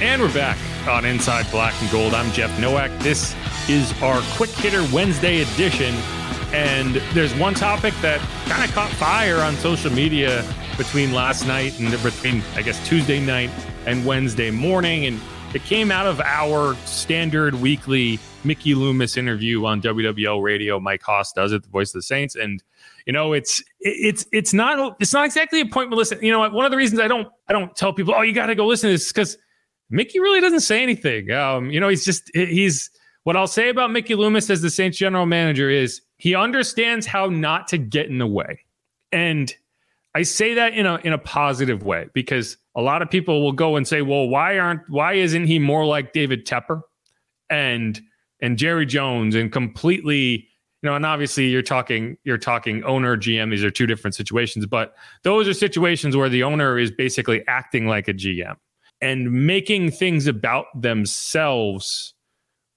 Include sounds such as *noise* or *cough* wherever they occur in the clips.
And we're back on Inside Black and Gold. I'm Jeff Nowak. This is our Quick Hitter Wednesday edition. And there's one topic that kind of caught fire on social media between last night and between, I guess, Tuesday night and Wednesday morning. And it came out of our standard weekly Mickey Loomis interview on WWL radio. Mike Hoss does it, the voice of the Saints. And you know, it's it's it's not it's not exactly a point. Listen, you know, one of the reasons I don't I don't tell people, oh, you got to go listen to this because Mickey really doesn't say anything. Um, you know, he's just he's what I'll say about Mickey Loomis as the Saints general manager is he understands how not to get in the way. And I say that in a in a positive way because a lot of people will go and say, "Well, why aren't why isn't he more like David Tepper and and Jerry Jones and completely you know, and obviously you're talking you're talking owner GM. These are two different situations, but those are situations where the owner is basically acting like a GM and making things about themselves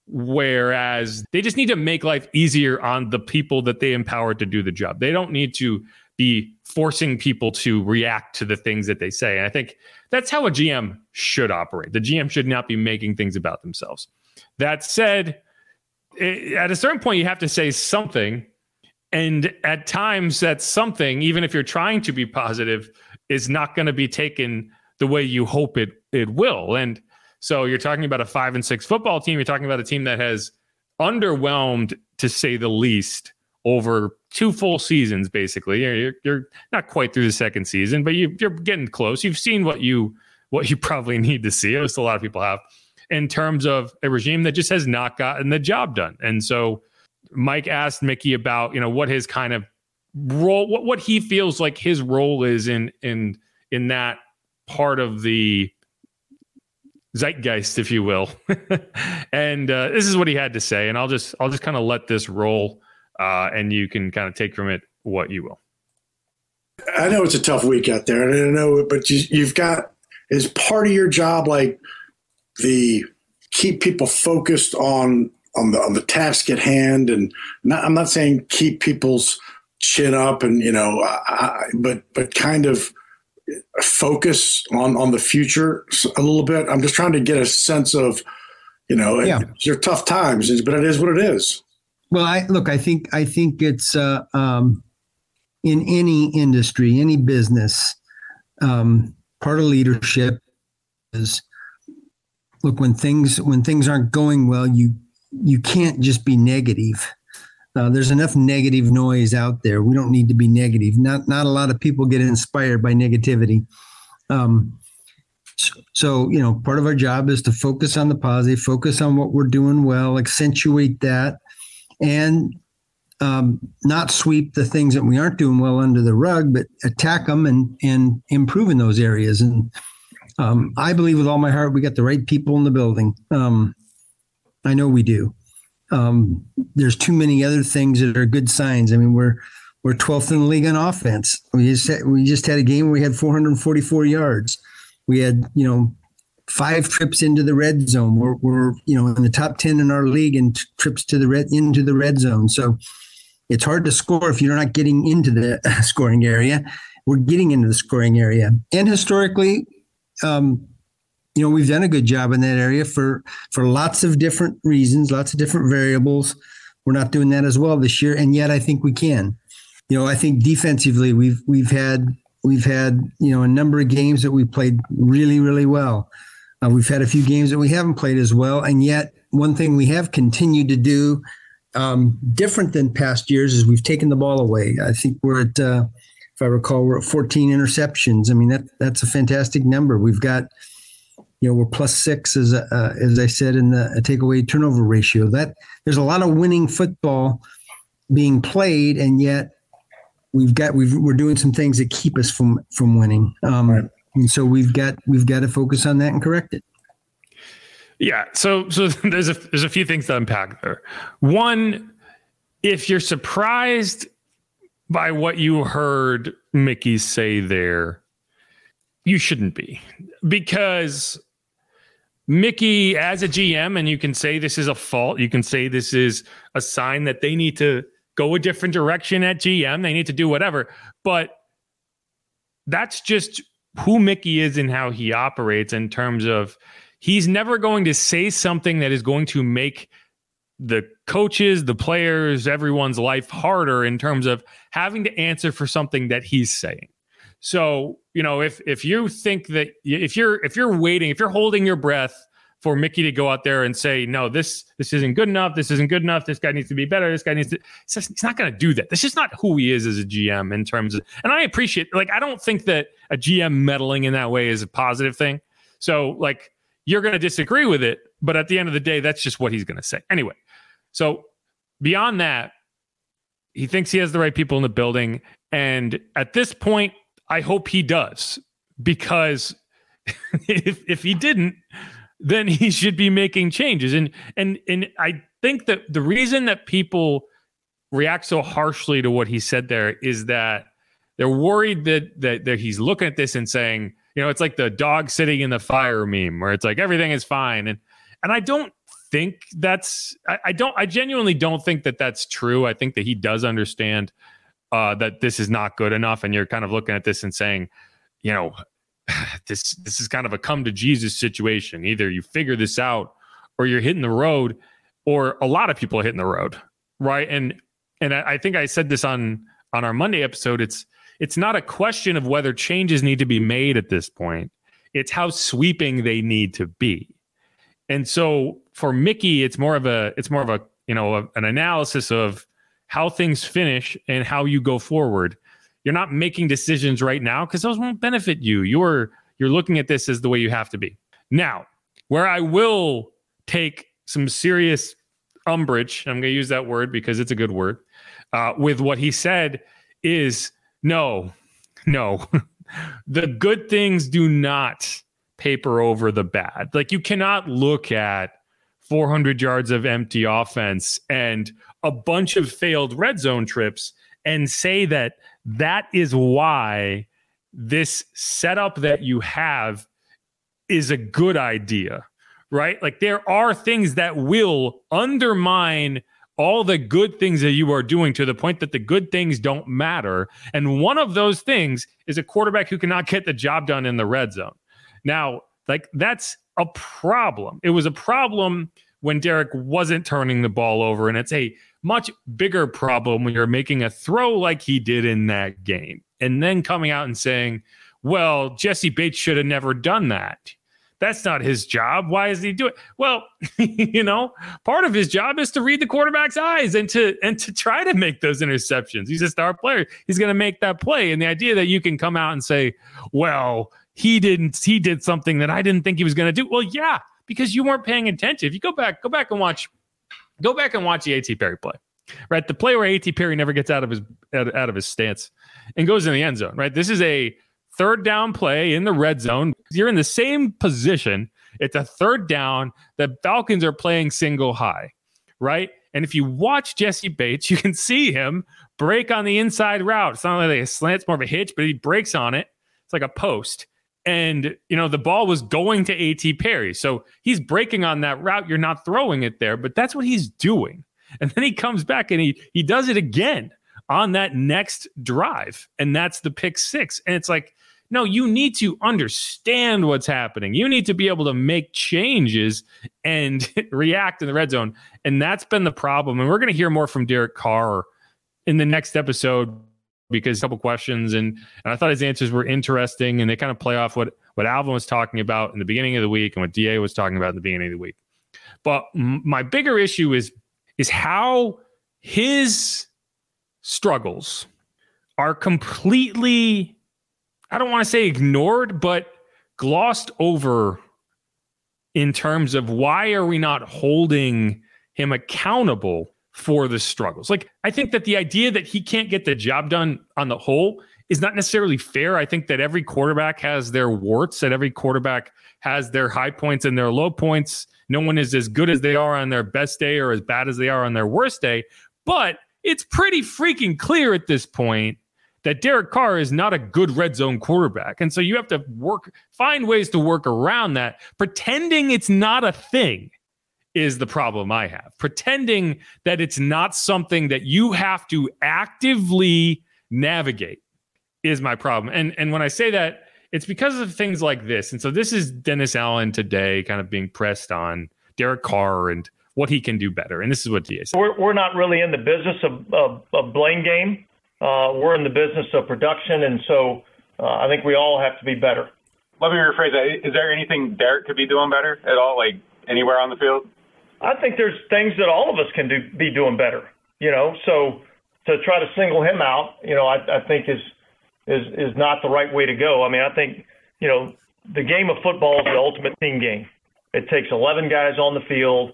whereas they just need to make life easier on the people that they empower to do the job. They don't need to be forcing people to react to the things that they say. And i think that's how a gm should operate. The gm should not be making things about themselves. That said it, at a certain point you have to say something. And at times that something even if you're trying to be positive is not going to be taken the way you hope it it will. And so you're talking about a five and six football team. You're talking about a team that has underwhelmed, to say the least, over two full seasons. Basically, you're, you're not quite through the second season, but you, you're getting close. You've seen what you what you *laughs* probably need to see. As a lot of people have, in terms of a regime that just has not gotten the job done. And so, Mike asked Mickey about you know what his kind of role, what what he feels like his role is in in in that part of the zeitgeist, if you will. *laughs* and uh, this is what he had to say, and I'll just I'll just kind of let this roll, uh, and you can kind of take from it what you will. I know it's a tough week out there, and I know, but you, you've got is part of your job like the keep people focused on on the on the task at hand, and not, I'm not saying keep people's chin up, and you know, I, but but kind of focus on on the future a little bit? I'm just trying to get a sense of, you know, yeah. they're tough times, but it is what it is. Well, I look. I think I think it's uh, um, in any industry, any business. Um, part of leadership is look when things when things aren't going well. You you can't just be negative uh, there's enough negative noise out there. We don't need to be negative. Not not a lot of people get inspired by negativity. Um, so, so, you know, part of our job is to focus on the positive, focus on what we're doing well, accentuate that, and um, not sweep the things that we aren't doing well under the rug, but attack them and and improve in those areas. And um, I believe with all my heart we got the right people in the building. Um, I know we do um, there's too many other things that are good signs. I mean, we're we're 12th in the league on offense. We just had, we just had a game where we had 444 yards. We had you know five trips into the red zone. We're, we're you know in the top 10 in our league in trips to the red into the red zone. So it's hard to score if you're not getting into the *laughs* scoring area. We're getting into the scoring area, and historically, um, you know we've done a good job in that area for for lots of different reasons lots of different variables. We're not doing that as well this year and yet i think we can. You know i think defensively we've we've had we've had you know a number of games that we played really really well. Uh, we've had a few games that we haven't played as well and yet one thing we have continued to do um, different than past years is we've taken the ball away. I think we're at uh, if i recall we're at 14 interceptions. I mean that that's a fantastic number. We've got you know we're plus six as uh, as I said in the takeaway turnover ratio. That there's a lot of winning football being played, and yet we've got we've we're doing some things that keep us from from winning. Um, right. And so we've got we've got to focus on that and correct it. Yeah. So so *laughs* there's a there's a few things to unpack there. One, if you're surprised by what you heard Mickey say there, you shouldn't be because Mickey, as a GM, and you can say this is a fault, you can say this is a sign that they need to go a different direction at GM, they need to do whatever. But that's just who Mickey is and how he operates in terms of he's never going to say something that is going to make the coaches, the players, everyone's life harder in terms of having to answer for something that he's saying. So, you know, if if you think that if you're if you're waiting, if you're holding your breath for Mickey to go out there and say, "No, this this isn't good enough. This isn't good enough. This guy needs to be better. This guy needs to," just, he's not going to do that. That's just not who he is as a GM in terms of. And I appreciate, like, I don't think that a GM meddling in that way is a positive thing. So, like, you're going to disagree with it, but at the end of the day, that's just what he's going to say anyway. So, beyond that, he thinks he has the right people in the building, and at this point, I hope he does because *laughs* if if he didn't, then he should be making changes. And and and I think that the reason that people react so harshly to what he said there is that they're worried that that, that he's looking at this and saying, you know, it's like the dog sitting in the fire meme where it's like everything is fine. And and I don't think that's I, I don't I genuinely don't think that that's true. I think that he does understand uh, that this is not good enough, and you're kind of looking at this and saying, you know, *sighs* this this is kind of a come to Jesus situation. Either you figure this out, or you're hitting the road, or a lot of people are hitting the road, right? And and I, think I said this on on our Monday episode. It's it's not a question of whether changes need to be made at this point. It's how sweeping they need to be. And so for Mickey, it's more of a it's more of a you know a, an analysis of how things finish and how you go forward. You're not making decisions right now because those won't benefit you. You're you're looking at this as the way you have to be. Now, where I will take some serious umbrage, I'm going to use that word because it's a good word, uh, with what he said is no, no. *laughs* the good things do not paper over the bad. Like you cannot look at 400 yards of empty offense and a bunch of failed red zone trips and say that that is why this setup that you have is a good idea, right? Like there are things that will undermine all the good things that you are doing to the point that the good things don't matter. And one of those things is a quarterback who cannot get the job done in the red zone. Now, like that's a problem. It was a problem when Derek wasn't turning the ball over, and it's a much bigger problem when you're making a throw like he did in that game and then coming out and saying, well, Jessie Bates should have never done that. That's not his job. Why is he doing? It? Well, *laughs* you know, part of his job is to read the quarterback's eyes and to and to try to make those interceptions. He's a star player. He's going to make that play. And the idea that you can come out and say, "Well, he didn't. He did something that I didn't think he was going to do." Well, yeah, because you weren't paying attention. If you go back, go back and watch Go back and watch the A.T. Perry play. Right, the play where A.T. Perry never gets out of his out, out of his stance and goes in the end zone. Right, this is a third down play in the red zone. You're in the same position. It's a third down. The Falcons are playing single high, right? And if you watch Jessie Bates, you can see him break on the inside route. It's not like a slant, it's more of a hitch, but he breaks on it. It's like a post and you know the ball was going to AT Perry. So he's breaking on that route. You're not throwing it there, but that's what he's doing. And then he comes back and he he does it again on that next drive, and that's the pick six. And it's like, no, you need to understand what's happening. You need to be able to make changes and *laughs* react in the red zone. And that's been the problem. And we're going to hear more from Derek Carr in the next episode because a couple questions and, and I thought his answers were interesting and they kind of play off what what Alvin was talking about in the beginning of the week and what Da was talking about in the beginning of the week. But my bigger issue is is how his struggles are completely I don't want to say ignored but glossed over in terms of why are we not holding him accountable for the struggles. Like, I think that the idea that he can't get the job done on the whole is not necessarily fair. I think that every quarterback has their warts, that every quarterback has their high points and their low points. No one is as good as they are on their best day or as bad as they are on their worst day. But it's pretty freaking clear at this point that Derek Carr is not a good red zone quarterback. And so you have to work, find ways to work around that. Pretending it's not a thing is the problem I have. Pretending that it's not something that you have to actively navigate is my problem. And and when I say that, it's because of things like this. And so this is Dennis Allen today kind of being pressed on Derek Carr and what he can do better. And this is what DA said. We're, we're not really in the business of, of, of blame game. Uh, we're in the business of production. And so uh, I think we all have to be better. Let me rephrase that. Is there anything Derek could be doing better at all, like anywhere on the field? I think there's things that all of us can do, be doing better, you know, so to try to single him out, you know, I, I think is, is, is not the right way to go. I mean, I think, you know, the game of football is the ultimate team game. It takes 11 guys on the field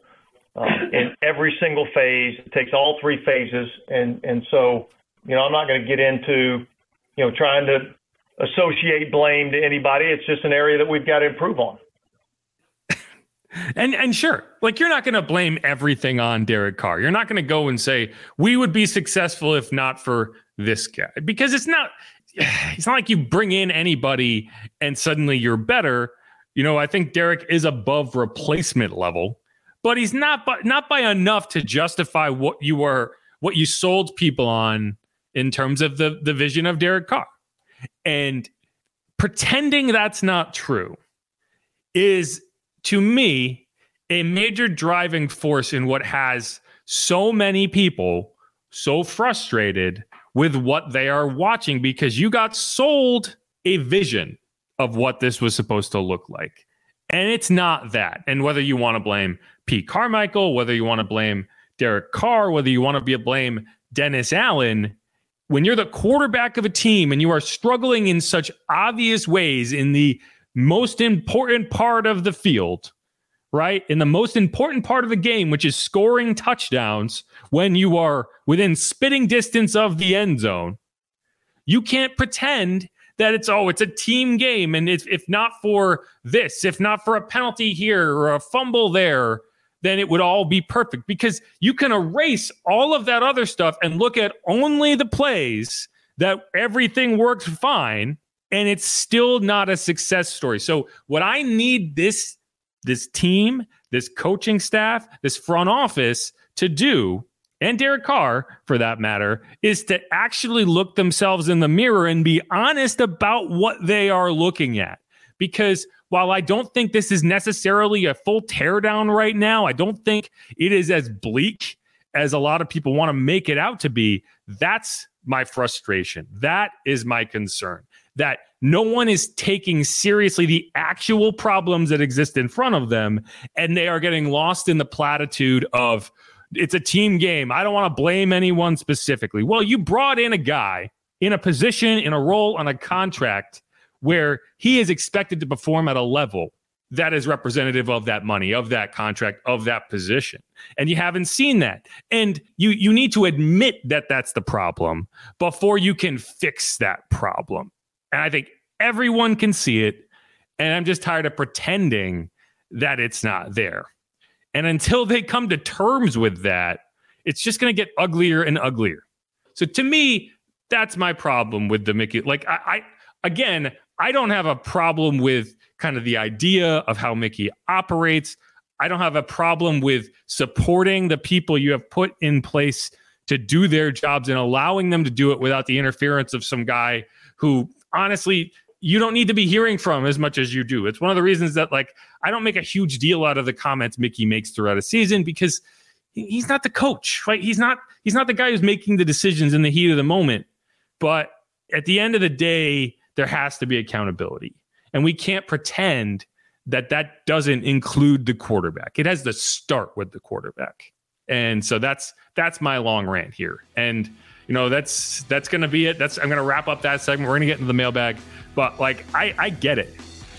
uh, in every single phase. It takes all three phases, and and so you know I'm not going to get into you know trying to associate blame to anybody. It's just an area that we've got to improve on. And and sure, like you're not going to blame everything on Derek Carr. You're not going to go and say we would be successful if not for this guy because it's not *sighs* it's not like you bring in anybody and suddenly you're better. You know, I think Derek is above replacement level, but he's not by, not by enough to justify what you were what you sold people on in terms of the the vision of Derek Carr. And pretending that's not true is to me, a major driving force in what has so many people so frustrated with what they are watching because you got sold a vision of what this was supposed to look like. And it's not that. And whether you want to blame Pete Carmichael, whether you want to blame Derek Carr, whether you want to be a blame Dennis Allen, when you're the quarterback of a team and you are struggling in such obvious ways in the most important part of the field, right? In the most important part of the game, which is scoring touchdowns when you are within spitting distance of the end zone, you can't pretend that it's oh it's a team game and if, if not for this if not for a penalty here or a fumble there then it would all be perfect because you can erase all of that other stuff and look at only the plays that everything works fine and it's still not a success story. So what I need this this team, this coaching staff, this front office to do and Derek Carr for that matter is to actually look themselves in the mirror and be honest about what they are looking at. Because while I don't think this is necessarily a full teardown right now, I don't think it is as bleak as a lot of people want to make it out to be. That's my frustration. That is my concern that no one is taking seriously the actual problems that exist in front of them and they are getting lost in the platitude of it's a team game. I don't want to blame anyone specifically. Well, you brought in a guy in a position, in a role, on a contract where he is expected to perform at a level that is representative of that money, of that contract, of that position. And you haven't seen that. And you you need to admit that that's the problem before you can fix that problem. And I think everyone can see it. And I'm just tired of pretending that it's not there. And until they come to terms with that, it's just going to get uglier and uglier. So to me, that's my problem with the Mickey. Like I, I again, I don't have a problem with kind of the idea of how Mickey operates. I don't have a problem with supporting the people you have put in place to do their jobs and allowing them to do it without the interference of some guy who honestly you don't need to be hearing from as much as you do. It's one of the reasons that like I don't make a huge deal out of the comments Mickey makes throughout a season because he's not the coach, right? He's not he's not the guy who's making the decisions in the heat of the moment. But at the end of the day, there has to be accountability. And we can't pretend that that doesn't include the quarterback. It has to start with the quarterback. And so that's that's my long rant here. And you know, that's that's gonna be it. That's I'm gonna wrap up that segment. We're gonna get into the mailbag, but like I I get it,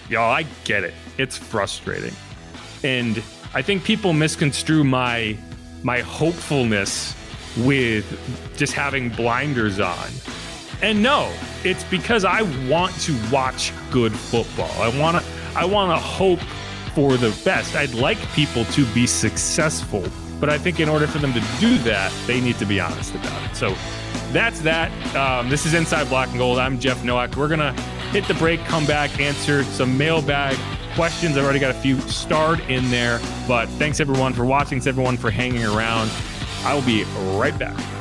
y'all. I get it. It's frustrating, and I think people misconstrue my my hopefulness with just having blinders on. And no, it's because I want to watch good football. I want to I want to hope for the best. I'd like people to be successful, but I think in order for them to do that, they need to be honest about it. So that's that. Um, this is Inside Black and Gold. I'm Jeff Nowak. We're gonna hit the break, come back, answer some mailbag questions. I've already got a few starred in there, but thanks everyone for watching. Thanks everyone for hanging around. I will be right back.